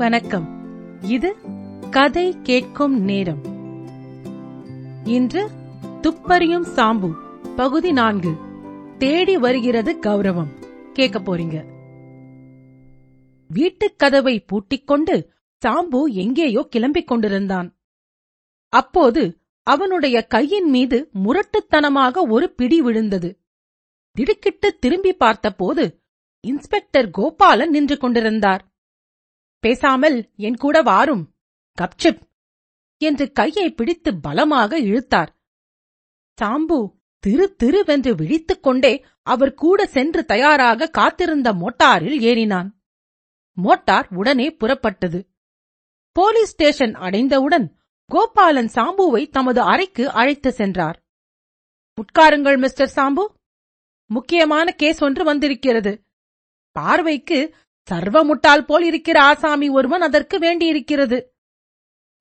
வணக்கம். இது கதை கேட்கும் நேரம். இன்று துப்பறியும் சாம்பு பகுதி நான்கு. தேடி வருகிறது கௌரவம். கேட்க போறீங்க. வீட்டுக் கதவை பூட்டிக்கொண்டு சாம்பு எங்கேயோ கிளம்பிக் கொண்டிருந்தான். அப்போது அவனுடைய கையின் மீது முரட்டுத்தனமாக ஒரு பிடி விழுந்தது. திடுக்கிட்டு திரும்பி பார்த்தபோது இன்ஸ்பெக்டர் கோபாலன் நின்று கொண்டிருந்தார். பேசாமல் என் கூட வாரும். கப்சிப்! என்று கையை பிடித்து பலமாக இழுத்தார். சாம்பு திரு திருவென்று விழித்துக் கொண்டே அவர் கூட சென்று தயாராக காத்திருந்த மோட்டாரில் ஏறினான். மோட்டார் உடனே புறப்பட்டது. போலீஸ் ஸ்டேஷன் அடைந்தவுடன் கோபாலன் சாம்புவை தமது அறைக்கு அழைத்து சென்றார். உட்காருங்கள் மிஸ்டர் சாம்பு. முக்கியமான கேஸ் ஒன்று வந்திருக்கிறது. பார்வைக்கு சர்வ முட்டாள் போல் இருக்கிற ஆசாமி ஒருவன் அதற்கு வேண்டியிருக்கிறது.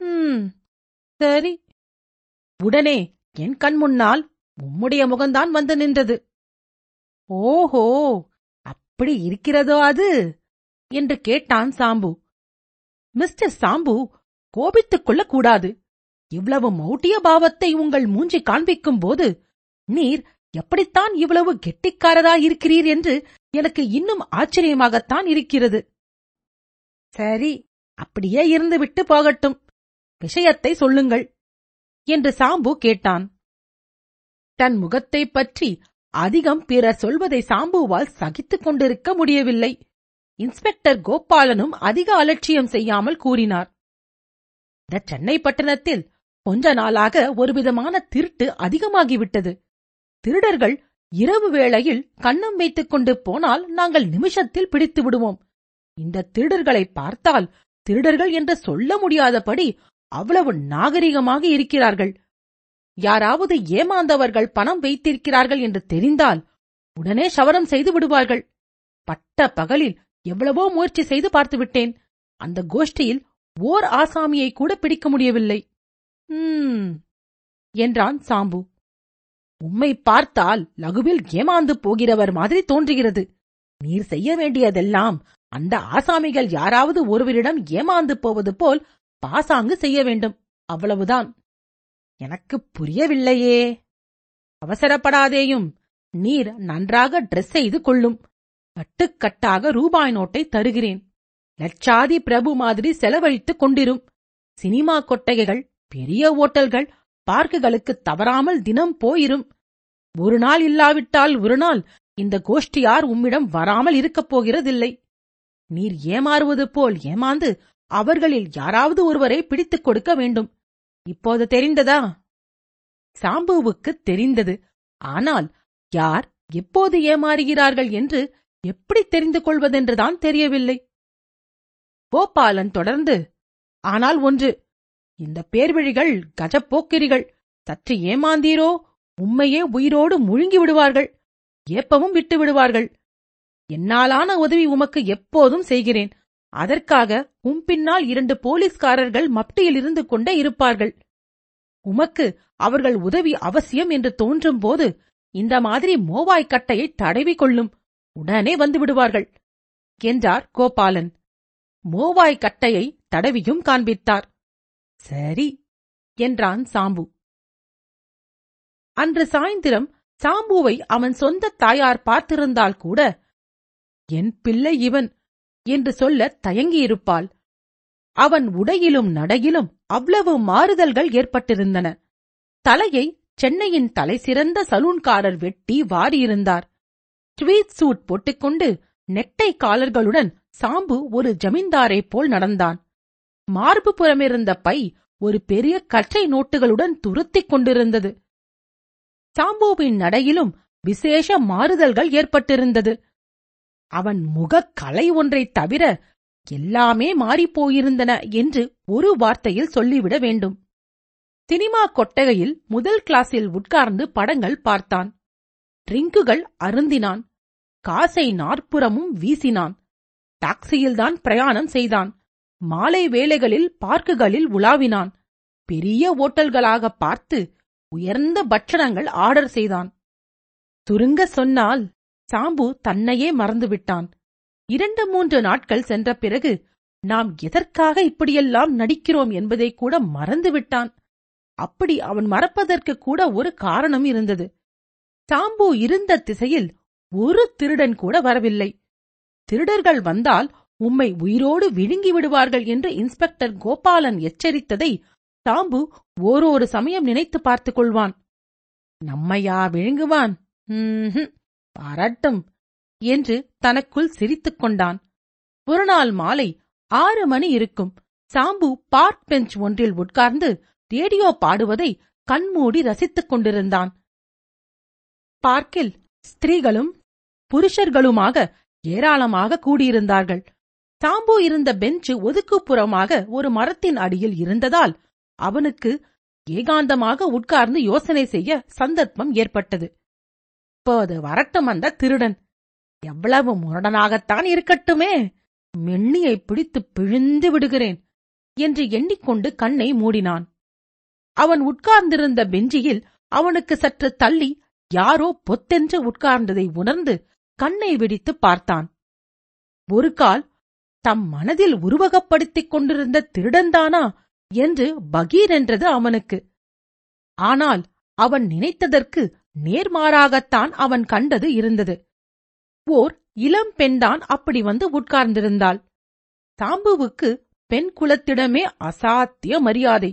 ம் சரி. உடனே என் கண் முன்னால் உம்முடைய முகம்தான் வந்து நின்றது. ஓஹோ அப்படி இருக்கிறதோ அது? என்று கேட்டான் சாம்பு. மிஸ்டர் சாம்பு கோபித்துக் கொள்ளக் கூடாது இவ்வளவு மௌட்டிய பாவத்தை உங்கள் மூஞ்சி காண்பிக்கும் போது நீர் எப்படித்தான் இவ்வளவு கெட்டிக்காரராயிருக்கிறீர் என்று எனக்கு இன்னும் ஆச்சரியமாகத்தான் இருக்கிறது. சரி அப்படியே இருந்து விட்டு போகட்டும். விஷயத்தை சொல்லுங்கள் என்று சாம்பு கேட்டான். தன் முகத்தைப் பற்றி அதிகம் பிறர் சொல்வதை சாம்புவால் சகித்துக் கொண்டிருக்க முடியவில்லை. இன்ஸ்பெக்டர் கோபாலனும் அதிக அலட்சியம் செய்யாமல் கூறினார். இந்த சென்னை பட்டணத்தில் கொஞ்ச நாளாக ஒருவிதமான திருட்டு அதிகமாகிவிட்டது. திருடர்கள் இரவு வேளையில் கண்ணம் வைத்துக் கொண்டு போனால் நாங்கள் நிமிஷத்தில் பிடித்து விடுவோம். இந்த திருடர்களை பார்த்தால் திருடர்கள் என்று சொல்ல முடியாதபடி அவ்வளவு நாகரிகமாக இருக்கிறார்கள். யாராவது ஏமாந்தவர்கள் பணம் வைத்திருக்கிறார்கள் என்று தெரிந்தால் உடனே சவரம் செய்து விடுவார்கள். பட்ட பகலில் எவ்வளவோ முயற்சி செய்து பார்த்துவிட்டேன். அந்த கோஷ்டியில் ஓர் ஆசாமியை கூட பிடிக்க முடியவில்லை. என்றான் சாம்பு. உம்மை பார்த்தால் லகுவில் ஏமாந்து போகிறவர் மாதிரி தோன்றுகிறது. நீர் செய்ய வேண்டியதெல்லாம் அந்த ஆசாமிகள் யாராவது ஒருவரிடம் ஏமாந்து போவது போல் பாசாங்கு செய்ய வேண்டும். அவ்வளவுதான். எனக்கு புரியவில்லையே. அவசரப்படாதேயும். நீர் நன்றாக ட்ரெஸ் செய்து கொள்ளும். கட்டுக்கட்டாக ரூபாய் நோட்டை தருகிறேன். லட்சாதி பிரபு மாதிரி செலவழித்துக் கொண்டிரும். சினிமா கொட்டகைகள் பெரிய ஓட்டல்கள் பார்க்குகளுக்கு தவறாமல் தினம் போயிரும். ஒரு நாள் இல்லாவிட்டால் ஒரு நாள் இந்த கோஷ்டியார் உம்மிடம் வராமல் இருக்கப் போகிறதில்லை. நீர் ஏமாறுவது போல் ஏமாந்து அவர்களில் யாராவது ஒருவரை பிடித்துக் கொடுக்க வேண்டும். இப்போது தெரிந்ததா? சாம்புவுக்கு தெரிந்தது. ஆனால் யார் எப்போது ஏமாறுகிறார்கள் என்று எப்படி தெரிந்து கொள்வதென்றுதான் தெரியவில்லை. கோபாலன் தொடர்ந்து ஆனால் ஒன்று இந்த பேர்விழிகள் கஜப்போக்கிரிகள் சற்று ஏமாந்தீரோ உம்மையே உயிரோடு முழுங்கி விடுவார்கள் ஏப்பமும் விட்டு விடுவார்கள் என்னாலான உதவி உமக்கு எப்போதும் செய்கிறேன். அதற்காக உம் பின்னால் இரண்டு போலீஸ்காரர்கள் மப்டியில் இருந்து கொண்டே இருப்பார்கள். உமக்கு அவர்கள் உதவி அவசியம் என்று தோன்றும் போது இந்த மாதிரி மோவாய் கட்டையை தடவி கொள்ளும் உடனே வந்து விடுவார்கள் என்றார் கோபாலன். மோவாய் கட்டையை தடவியும் காண்பித்தார். சரி என்றான் சாம்பு. அன்று சாயந்திரம் சாம்புவை அவன் சொந்த தாயார் பார்த்திருந்தால் கூட என் பிள்ளை இவன் என்று சொல்ல தயங்கியிருப்பாள். அவன் உடையிலும் நடையிலும் அவ்வளவு மாறுதல்கள் ஏற்பட்டிருந்தன. தலையை சென்னையின் தலை சிறந்த சலூன்காரர் வெட்டி வாரியிருந்தார். ட்வீட் சூட் போட்டுக்கொண்டு நெட்டை காலர்களுடன் சாம்பு ஒரு ஜமீன்தாரைப் போல் நடந்தான். மார்பு புறமிருந்த பை ஒரு பெரிய கற்றை நோட்டுகளுடன் துருத்திக் கொண்டிருந்தது. சாம்புவின் நடையிலும் விசேஷ மாறுதல்கள் ஏற்பட்டிருந்தது. அவன் முகக் கலை ஒன்றைத் தவிர எல்லாமே மாறிப்போயிருந்தன என்று ஒரு வார்த்தையில் சொல்லிவிட வேண்டும். சினிமா கொட்டகையில் முதல் கிளாஸில் உட்கார்ந்து படங்கள் பார்த்தான். ட்ரிங்குகள் அருந்தினான். காசை நாற்புறமும் வீசினான். டாக்ஸியில்தான் பிரயாணம் செய்தான். மாலை வேளைகளில் பார்க்குகளில் உலாவினான். பெரிய ஓட்டல்களாக பார்த்து உயர்ந்த பட்சணங்கள் ஆர்டர் செய்தான். சுருங்க சொன்னால் சாம்பு தன்னையே மறந்துவிட்டான். இரண்டு மூன்று நாட்கள் சென்ற பிறகு நாம் எதற்காக இப்படியெல்லாம் நடிக்கிறோம் என்பதை கூட மறந்துவிட்டான். அப்படி அவன் மறப்பதற்கு கூட ஒரு காரணம் இருந்தது. சாம்பு இருந்த திசையில் ஒரு திருடன் கூட வரவில்லை. திருடர்கள் வந்தால் உம்மை உயிரோடு விழுங்கி விடுவார்கள் என்று இன்ஸ்பெக்டர் கோபாலன் எச்சரித்ததை தாம்பு ஓரொரு சமயம் நினைத்து பார்த்துக் கொள்வான். நம்மையா விழுங்குவான்? பாராட்டும் என்று தனக்குள் சிரித்துக் கொண்டான். ஒரு நாள் மாலை ஆறு மணி இருக்கும். சாம்பு பார்க் பெஞ்ச் ஒன்றில் உட்கார்ந்து ரேடியோ பாடுவதை கண்மூடி ரசித்துக் கொண்டிருந்தான். பார்க்கில் ஸ்திரீகளும் புருஷர்களுமாக ஏராளமாக கூடியிருந்தார்கள். தாம்பூ இருந்த பெஞ்சு ஒதுக்குப்புறமாக ஒரு மரத்தின் அடியில் இருந்ததால் அவனுக்கு ஏகாந்தமாக உட்கார்ந்து யோசனை செய்ய சந்தர்ப்பம் ஏற்பட்டது. இப்போது வரட்டும் அந்த திருடன். எவ்வளவு முரடனாகத்தான் இருக்கட்டுமே. மென்னியை பிடித்து பிழிந்து விடுகிறேன் என்று எண்ணிக்கொண்டு கண்ணை மூடினான். அவன் உட்கார்ந்திருந்த பெஞ்சியில் அவனுக்கு சற்று தள்ளி யாரோ பொத்தென்று உட்கார்ந்ததை உணர்ந்து கண்ணை விடித்து பார்த்தான். ஒரு கால் தம் மனதில் உருவகப்படுத்திக் கொண்டிருந்த திருடன்தானா என்று பகீர் என்றது அவனுக்கு. ஆனால் அவன் நினைத்ததற்கு நேர்மாறாகத்தான் அவன் கண்டது இருந்தது. ஓர் இளம் பெண்தான் அப்படி வந்து உட்கார்ந்திருந்தாள். தாம்புவுக்கு பெண் குலத்திடமே அசாத்திய மரியாதை.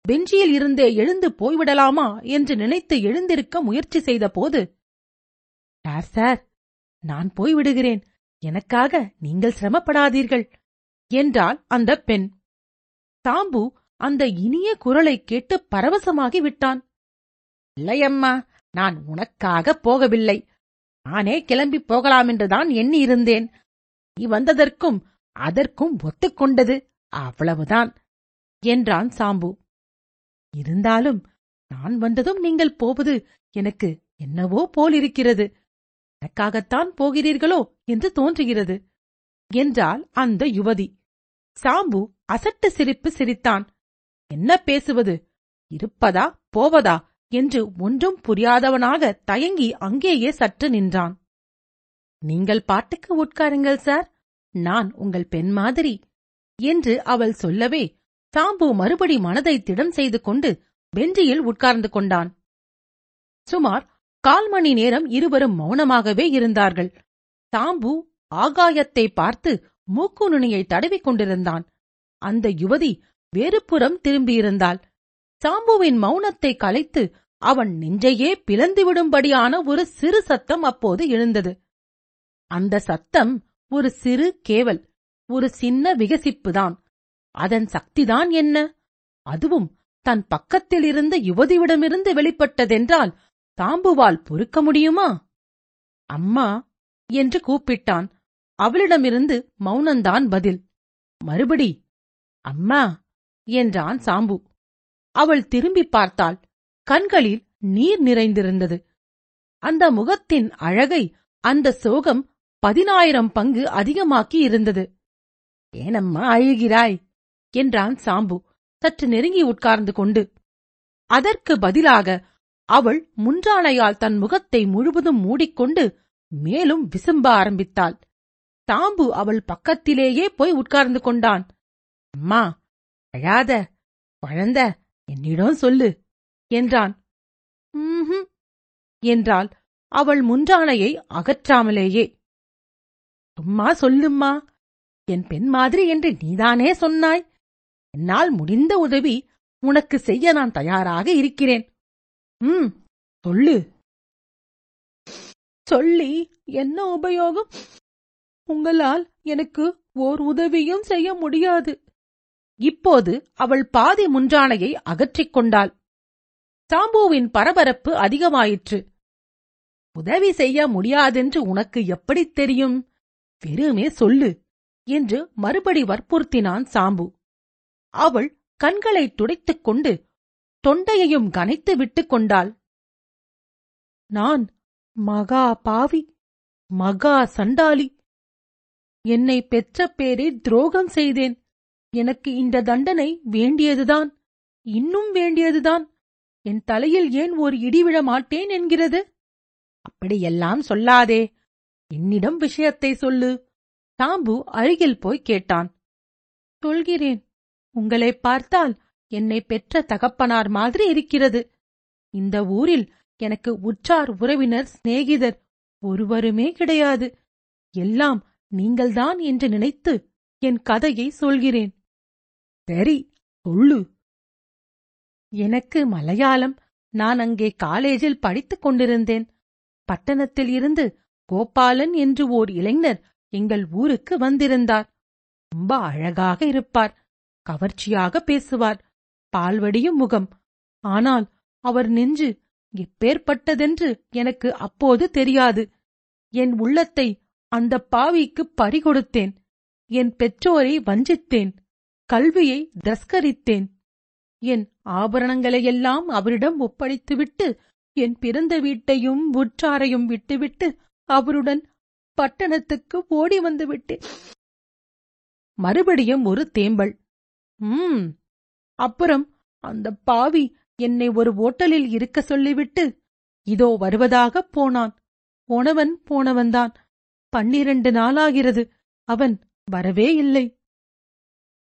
பெஞ்சியில் இருந்தே எழுந்து போய்விடலாமா என்று நினைத்து எழுந்திருக்க முயற்சி செய்தபோது சார் சார் நான் போய்விடுகிறேன். எனக்காக நீங்கள் சிரமப்படாதீர்கள் என்றாள் அந்த பெண். தாம்பு அந்த இனிய குரலைக் கேட்டு பரவசமாகி விட்டான். இல்லையம்மா நான் உனக்காக போகவில்லை. நானே கிளம்பி போகலாம் என்றுதான் எண்ணியிருந்தேன். நீ வந்ததற்கும் அதற்கும் ஒத்துக்கொண்டது அவ்வளவுதான் என்றான் சாம்பு. இருந்தாலும் நான் வந்ததும் நீங்கள் போவது எனக்கு என்னவோ போலிருக்கிறது. எனக்காகத்தான் போகிறீர்களோ என்று தோன்றுகிறது. என்றாள் அந்த யுவதி. சாம்பு அசட்டு சிரிப்பு சிரித்தான். என்ன பேசுவது? இருப்பதா? போவதா? என்று ஒன்றும் புரியாதவனாக தயங்கி அங்கேயே சற்று நின்றான். நீங்கள் பாட்டுக்கு உட்காருங்கள் சார். நான் உங்கள் பெண் மாதிரி. என்று அவள் சொல்லவே சாம்பு மறுபடி மனதை திடம் செய்து கொண்டு பெஞ்சியில் உட்கார்ந்து கொண்டான். சுமார் கால் மணி நேரம் இருவரும் மௌனமாகவே இருந்தார்கள். தாம்பு ஆகாயத்தை பார்த்து மூக்கு நுனியை தடவிக் கொண்டிருந்தான். அந்த யுவதி வேறுபுறம் திரும்பியிருந்தாள். சாம்புவின் மௌனத்தை கலைத்து அவன் நெஞ்சையே பிளந்துவிடும்படியான ஒரு சிறு சத்தம் அப்போது எழுந்தது. அந்த சத்தம் ஒரு சிறு கேவல் ஒரு சின்ன விகசிப்புதான். அதன் சக்திதான் என்ன? அதுவும் தன் பக்கத்தில் இருந்த யுவதியிடமிருந்து வெளிப்பட்டதென்றால் தாம்புவால் பொறுக்க முடியுமா? அம்மா என்று கூப்பிட்டான். அவளிடமிருந்து மௌனந்தான் பதில். மறுபடி அம்மா என்றான் சாம்பு. அவள் திரும்பி பார்த்தாள். கண்களில் நீர் நிறைந்திருந்தது. அந்த முகத்தின் அழகை அந்த சோகம் பதினாயிரம் பங்கு அதிகமாக்கி இருந்தது. ஏனம்மா அழுகிறாய்? என்றான் சாம்பு. சற்று நெருங்கி உட்கார்ந்து கொண்டு. அதற்கு பதிலாக அவள் முன்றானையால் தன் முகத்தை முழுவதும் மூடிக்கொண்டு மேலும் விசும்ப ஆரம்பித்தாள். தாம்பு அவள் பக்கத்திலேயே போய் உட்கார்ந்து கொண்டான். அம்மா அழாத குழந்த என்னிடம் சொல்லு என்றான். என்றாள். அவள் முன்றானையை அகற்றாமலேயே. சும்மா சொல்லும்மா என் பெண் மாதிரி என்று நீதானே சொன்னாய். என்னால் முடிந்த உதவி உனக்கு செய்ய நான் தயாராக இருக்கிறேன். ம் சொல்லு. சொல்லி என்ன உபயோகம்? உங்களால் எனக்கு ஓர் உதவியும் செய்ய முடியாது. இப்போது அவள் பாதி முன்றானையை அகற்றிக் கொண்டாள். சாம்புவின் பரபரப்பு அதிகமாயிற்று. உதவி செய்ய முடியாதென்று உனக்கு எப்படித் தெரியும்? வெறுமே சொல்லு என்று மறுபடி வற்புறுத்தினான் சாம்பு. அவள் கண்களைத் துடைத்துக் கொண்டு தொண்டையையும் கனைத்து விட்டுக் கொண்டாள். நான் மகா பாவி மகா சண்டாளி. என்னை பெற்ற பேரே துரோகம் செய்தேன். எனக்கு இந்த தண்டனை வேண்டியதுதான் இன்னும் வேண்டியதுதான். என் தலையில் ஏன் ஒரு இடி விழ மாட்டேன் என்கிறது? அப்படியெல்லாம் சொல்லாதே. என்னிடம் விஷயத்தை சொல்லு. சாம்பு அருகில் போய் கேட்டான். சொல்கிறேன். உங்களை பார்த்தால் என்னை பெற்ற தகப்பனார் மாதிரி இருக்கிறது. இந்த ஊரில் எனக்கு உற்றார் உறவினர் சிநேகிதர் ஒருவருமே கிடையாது. எல்லாம் நீங்கள்தான் என்று நினைத்து என் கதையை சொல்கிறேன். சரி சொல்லு. எனக்கு மலையாளம். நான் அங்கே காலேஜில் படித்துக் கொண்டிருந்தேன். பட்டணத்தில் இருந்து கோபாலன் என்று ஓர் இளைஞர் எங்கள் ஊருக்கு வந்திருந்தார். ரொம்ப அழகாக இருப்பார். கவர்ச்சியாக பேசுவார். பால்வடியும் முகம். ஆனால் அவர் நெஞ்சு எப்பேற்பட்டதென்று எனக்கு அப்போது தெரியாது. என் உள்ளத்தை அந்த பாவிக்கு பறிகொடுத்தேன். என் பெற்றோரை வஞ்சித்தேன். கல்வியை தஸ்கரித்தேன். என் ஆபரணங்களையெல்லாம் அவரிடம் ஒப்படைத்துவிட்டு என் பிறந்த வீட்டையும் உற்றாரையும் விட்டுவிட்டு அவருடன் பட்டணத்துக்கு ஓடி வந்து விட்டேன் மறுபடியும் ஒரு தேம்பல். உம் அப்புறம் அந்த பாவி என்னை ஒரு ஓட்டலில் இருக்க சொல்லிவிட்டு இதோ வருவதாகப் போனான். போனவன் போனவன்தான். பன்னிரண்டு நாளாகிறது. அவன் வரவே இல்லை.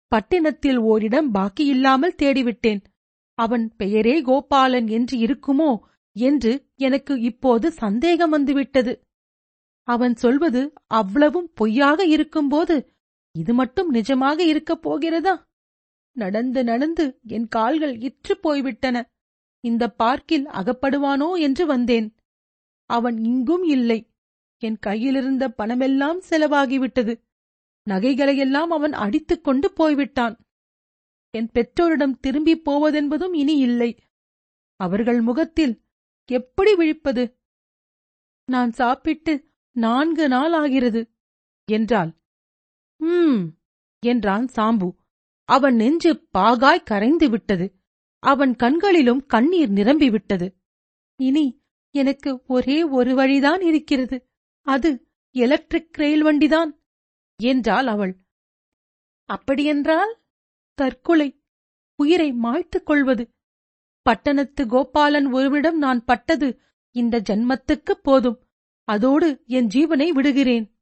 பட்டினத்தில் ஓரிடம் பாக்கியில்லாமல் தேடிவிட்டேன். அவன் பெயரே கோபாலன் என்று இருக்குமோ என்று எனக்கு இப்போது சந்தேகம் வந்துவிட்டது. அவன் சொல்வது அவ்வளவும் பொய்யாக இருக்கும்போது இது மட்டும் நிஜமாக இருக்கப் போகிறதா? நடந்து நடந்து என் கால்கள் இற்றுப் போய்விட்டன. இந்த பார்க்கில் அகப்படுவானோ என்று வந்தேன். அவன் இங்கும் இல்லை. என் கையிலிருந்த பணமெல்லாம் செலவாகிவிட்டது. நகைகளையெல்லாம் அவன் அடித்துக் கொண்டு போய்விட்டான். என் பெற்றோரிடம் திரும்பிப் போவதென்பதும் இனி இல்லை. அவர்கள் முகத்தில் எப்படி விழிப்பது? நான் சாப்பிட்டு நான்கு நாள் ஆகிறது. என்றாள். ம் என்றான் சாம்பு. அவன் நெஞ்சு பாகாய் கரைந்து விட்டது. அவன் கண்களிலும் கண்ணீர் நிரம்பிவிட்டது இனி எனக்கு ஒரே ஒரு வழிதான் இருக்கிறது. அது எலக்ட்ரிக் ரயில் வண்டிதான் என்றாள் அவள். அப்படியென்றால்? தற்கொலை. உயிரை மாய்த்துக் கொள்வது. பட்டணத்து கோபாலன் ஒருவிடம் நான் பட்டது இந்த ஜன்மத்துக்குப் போதும். அதோடு என் ஜீவனை விடுகிறேன்.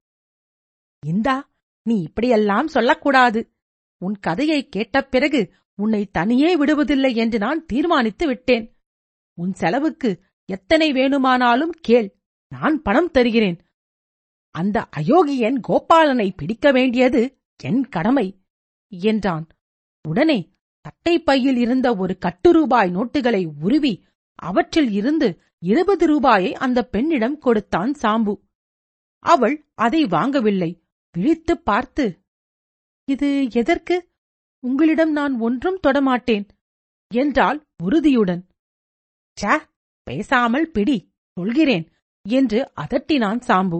இந்தா நீ இப்படியெல்லாம் சொல்லக்கூடாது. உன் கதையை கேட்ட பிறகு உன்னை தனியே விடுவதில்லை என்று நான் தீர்மானித்து விட்டேன். உன் செலவுக்கு எத்தனை வேணுமானாலும் கேள் நான் பணம் தருகிறேன். அந்த அயோகியன் கோபாலனை பிடிக்க வேண்டியது என் கடமை என்றான். உடனே சட்டை பையில் இருந்த ஒரு கட்டு ரூபாய் நோட்டுகளை உருவி அவற்றில் இருந்து இருபது ரூபாயை அந்த பெண்ணிடம் கொடுத்தான் சாம்பு. அவள் அதை வாங்கவில்லை விழித்துப் பார்த்து இது எதற்கு? உங்களிடம் நான் ஒன்றும் தொடமாட்டேன். என்றாள் உறுதியுடன். ச பேசாமல் பிடி சொல்கிறேன் என்று அதட்டினான் சாம்பு.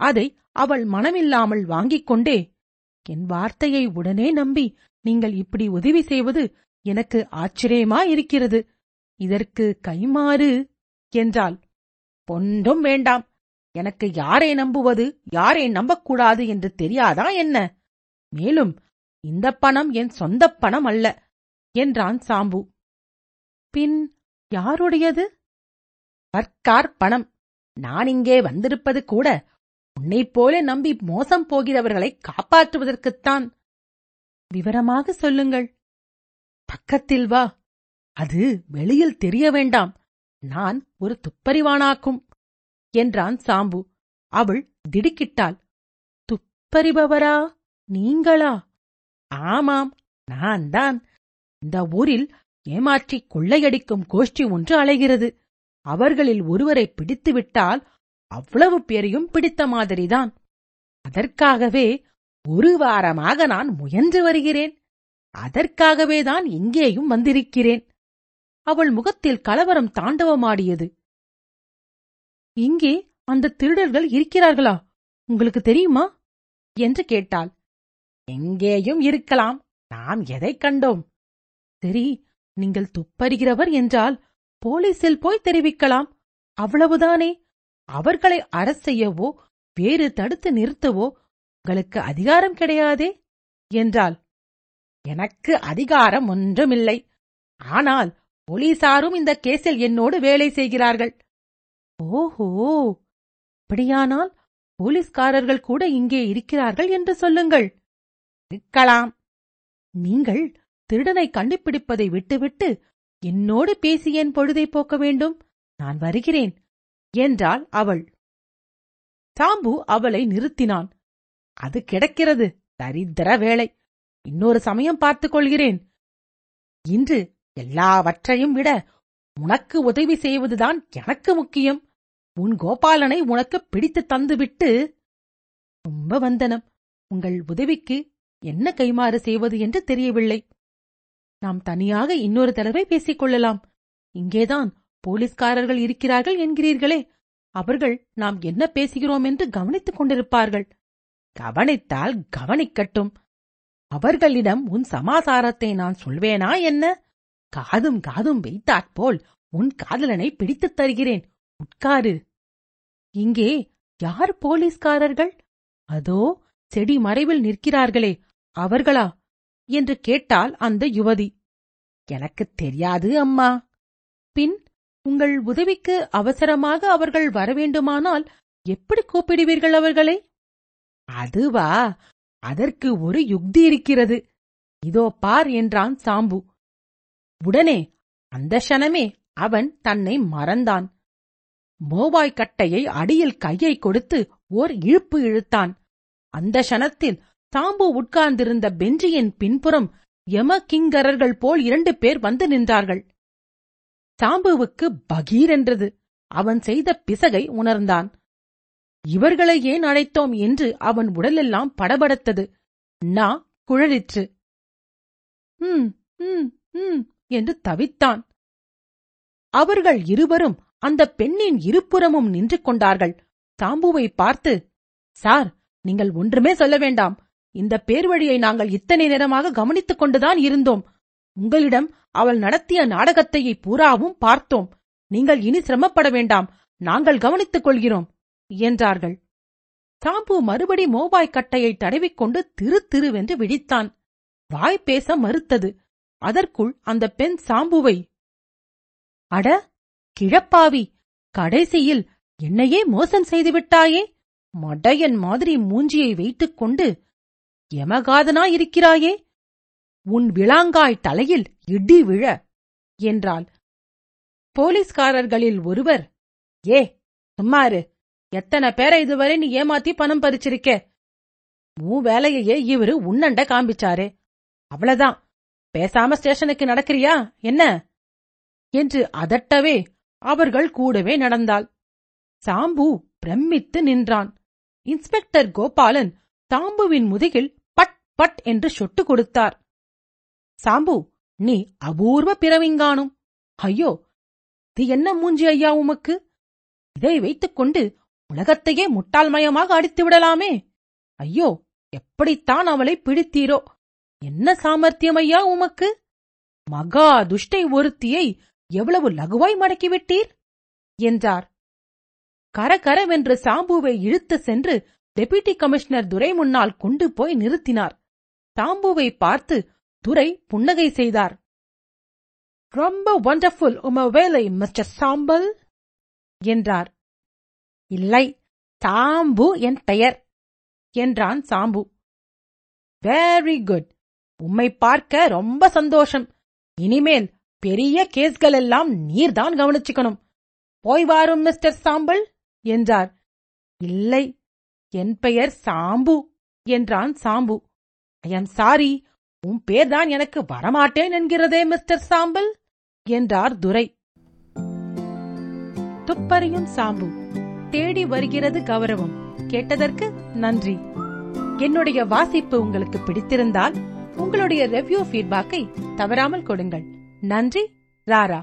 அதை அவள் மனமில்லாமல் வாங்கிக் கொண்டே என் வார்த்தையை உடனே நம்பி நீங்கள் இப்படி உதவி செய்வது எனக்கு ஆச்சரியமாயிருக்கிறது இதற்கு கைமாறு என்றாள். ஒன்றும் வேண்டாம். எனக்கு யாரை நம்புவது யாரை நம்பக்கூடாது என்று தெரியாதா என்ன? மேலும் இந்த பணம் என் சொந்தப் பணம் அல்ல என்றான் சாம்பு. பின் யாருடையது? சர்க்கார் பணம். நான் இங்கே வந்திருப்பது கூட உன்னைப் போல நம்பி மோசம் போகிறவர்களை காப்பாற்றுவதற்குத்தான். விவரமாக சொல்லுங்கள். பக்கத்தில் வா. அது வெளியில் தெரிய வேண்டாம். நான் ஒரு துப்பறிவானாக்கும் என்றான் சாம்பு. அவள் திடுக்கிட்டாள். துப்பறிபவரா? நீங்களா? ஆமாம் நான் தான் இந்த ஊரில் ஏமாற்றி கொள்ளையடிக்கும் கோஷ்டி ஒன்று அலைகிறது. அவர்களில் ஒருவரை பிடித்துவிட்டால் அவ்வளவு பேரையும் பிடித்த மாதிரிதான். அதற்காகவே ஒரு வாரமாக நான் முயன்று வருகிறேன். அதற்காகவே தான் இங்கேயும் வந்திருக்கிறேன். அவள் முகத்தில் கலவரம் தாண்டவமாடியது. இங்கே அந்த திருடர்கள் இருக்கிறார்களா? உங்களுக்கு தெரியுமா? என்று கேட்டாள். எங்கேயும் இருக்கலாம். நாம் எதைக் கண்டோம்? சரி நீங்கள் துப்பறிகிறவர் என்றால் போலீசில் போய் தெரிவிக்கலாம். அவ்வளவுதானே? அவர்களை அரசு செய்யவோ வேறு தடுத்து நிறுத்தவோ உங்களுக்கு அதிகாரம் கிடையாதே? என்றாள். எனக்கு அதிகாரம் ஒன்றுமில்லை. ஆனால் போலீசாரும் இந்த கேஸில் என்னோடு வேலை செய்கிறார்கள். ஓஹோ! அப்படியானால் போலீஸ்காரர்கள் கூட இங்கே இருக்கிறார்கள் என்று சொல்லுங்கள். இருக்கலாம் நீங்கள் திருடனை கண்டுபிடிப்பதை விட்டுவிட்டு என்னோடு பேசி என் பொழுதை போக்க வேண்டும். நான் வருகிறேன் என்றாள் அவள். சாம்பு அவளை நிறுத்தினான். அது கிடக்கிறது தரித்திர வேலை இன்னொரு சமயம் பார்த்துக் கொள்கிறேன். இன்று எல்லாவற்றையும் விட உனக்கு உதவி செய்வதுதான் எனக்கு முக்கியம். உன் கோபாலனை உனக்கு பிடித்து தந்துவிட்டு. ரொம்ப வந்தனம். உங்கள் உதவிக்கு என்ன கைமாறு செய்வது என்று தெரியவில்லை. நாம் தனியாக இன்னொரு தடவை பேசிக் கொள்ளலாம். இங்கேதான் போலீஸ்காரர்கள் இருக்கிறார்கள் என்கிறீர்களே. அவர்கள் நாம் என்ன பேசுகிறோம் என்று கவனித்துக் கொண்டிருப்பார்கள். கவனித்தால் கவனிக்கட்டும். அவர்களிடம் உன் சமாசாரத்தை நான் சொல்வேனா என்ன? காதும் காதும் வைத்தாற்போல் உன் காதலனை பிடித்துத் தருகிறேன். உட்காரு. இங்கே யார் போலீஸ்காரர்கள்? அதோ செடி மறைவில் நிற்கிறார்களே. அவர்களா? என்று கேட்டாள் அந்த யுவதி. எனக்குத் தெரியாது அம்மா. பின் உங்கள் உதவிக்கு அவசரமாக அவர்கள் வரவேண்டுமானால் எப்படி கூப்பிடுவீர்கள் அவர்களை? அதுவா அதற்கு ஒரு யுக்தி இருக்கிறது. இதோ பார் என்றான் சாம்பு. உடனே அந்த க்ஷணமே அவன் தன்னை மறந்தான். மோவாய் கட்டையை அடியில் கையை கொடுத்து ஓர் இழுப்பு இழுத்தான். அந்த க்ஷணத்தில் தாம்பு உட்கார்ந்திருந்த பெஞ்சியின் பின்புறம் யம கிங்கரர்கள் போல் இரண்டு பேர் வந்து நின்றார்கள். சாம்புவுக்கு பகீரென்றது அவன் செய்த பிசகை உணர்ந்தான். இவர்களை ஏன் அழைத்தோம் என்று அவன் உடலெல்லாம் படபடத்தது. நா குழலிற்று. ம் ம் ம் என்று தவித்தான். அவர்கள் இருவரும் அந்த பெண்ணின் இருபுறமும் நின்று கொண்டார்கள். தாம்புவை பார்த்து சார் நீங்கள் ஒன்றுமே சொல்ல வேண்டாம். இந்த பேர்வழியை நாங்கள் இத்தனை நேரமாக கவனித்துக் கொண்டுதான் இருந்தோம். உங்களிடம் அவள் நடத்திய நாடகத்தையை பூராவும் பார்த்தோம். நீங்கள் இனி சிரமப்பட வேண்டாம். நாங்கள் கவனித்துக் கொள்கிறோம் என்றார்கள். சாம்பு மறுபடி மோபாய் கட்டையை தடவிக்கொண்டு திரு திருவென்று விழித்தான். வாய் பேச மறுத்தது. அதற்குள் அந்த பெண் சாம்புவை அட கிழப்பாவி கடைசியில் என்னையே மோசம் செய்து விட்டாயே? மடையன் மாதிரி மூஞ்சியை வைத்துக் கொண்டு யமகாதனாயிருக்கிறாயே உன் விளாங்காய் தலையில் இடி விழ என்றாள். போலீஸ்காரர்களில் ஒருவர் ஏ சும்மாரு. எத்தனை பேரை இதுவரை நீ ஏமாத்தி பணம் பறிச்சிருக்கே? உன் வேலையையே இவரு உன்னண்ட காண்பிச்சாரே. அவ்வளவுதான். பேசாம ஸ்டேஷனுக்கு நடக்கிறியா? என்ன? என்று அதட்டவே அவர்கள் கூடவே நடந்தாள். சாம்பு பிரமித்து நின்றான். இன்ஸ்பெக்டர் கோபாலன் தாம்புவின் முதுகில் பட் என்று சொட்டு கொடுத்தார். சாம்பு நீ அபூர்வ பிறவிங்கானும் ஐயோ இது என்ன மூஞ்சி ஐயா உமக்கு? இதை வைத்துக் கொண்டு உலகத்தையே முட்டாள்மயமாக அடித்து விடலாமே. ஐயோ எப்படித்தான் அவளை பிடித்தீரோ? என்ன சாமர்த்தியம் ஐயா உமக்கு? மகா துஷ்டை ஒருத்தியை எவ்வளவு லகுவாய் மடக்கிவிட்டீர்? என்றார். கரகரவென்று சாம்புவை இழுத்து சென்று டெபுட்டி கமிஷனர் துரை முன்னால் கொண்டு போய் நிறுத்தினார். சாம்புவை பார்த்து துரை புன்னகை செய்தார். ரொம்ப ஒண்டர்ஃபுல் உம வேலை மிஸ்டர் சாம்பல் என்றார். இல்லை சாம்பு என் பெயர் என்றான் சாம்பு. வெரி குட் உம்மை பார்க்க ரொம்ப சந்தோஷம். இனிமேல் பெரிய கேஸ்கள் எல்லாம் நீர்தான் கவனிச்சுக்கணும். போய் வாரும் மிஸ்டர் சாம்பல் என்றார். இல்லை என் பெயர் சாம்பு என்றான் சாம்பு. ஐ எம் சாரி உன் பேர்தான் எனக்கு வரமாட்டேன் என்கிறதே மிஸ்டர் சாம்பல் என்றார் துரை. துப்பறியும் சாம்பு தேடி வருகிறது கௌரவம். கேட்டதற்கு நன்றி. என்னுடைய வாசிப்பு உங்களுக்கு பிடித்திருந்தால் உங்களுடைய ரெவ்யூ ஃபீட்பேக்கை தவறாமல் கொடுங்கள். நன்றி ராரா.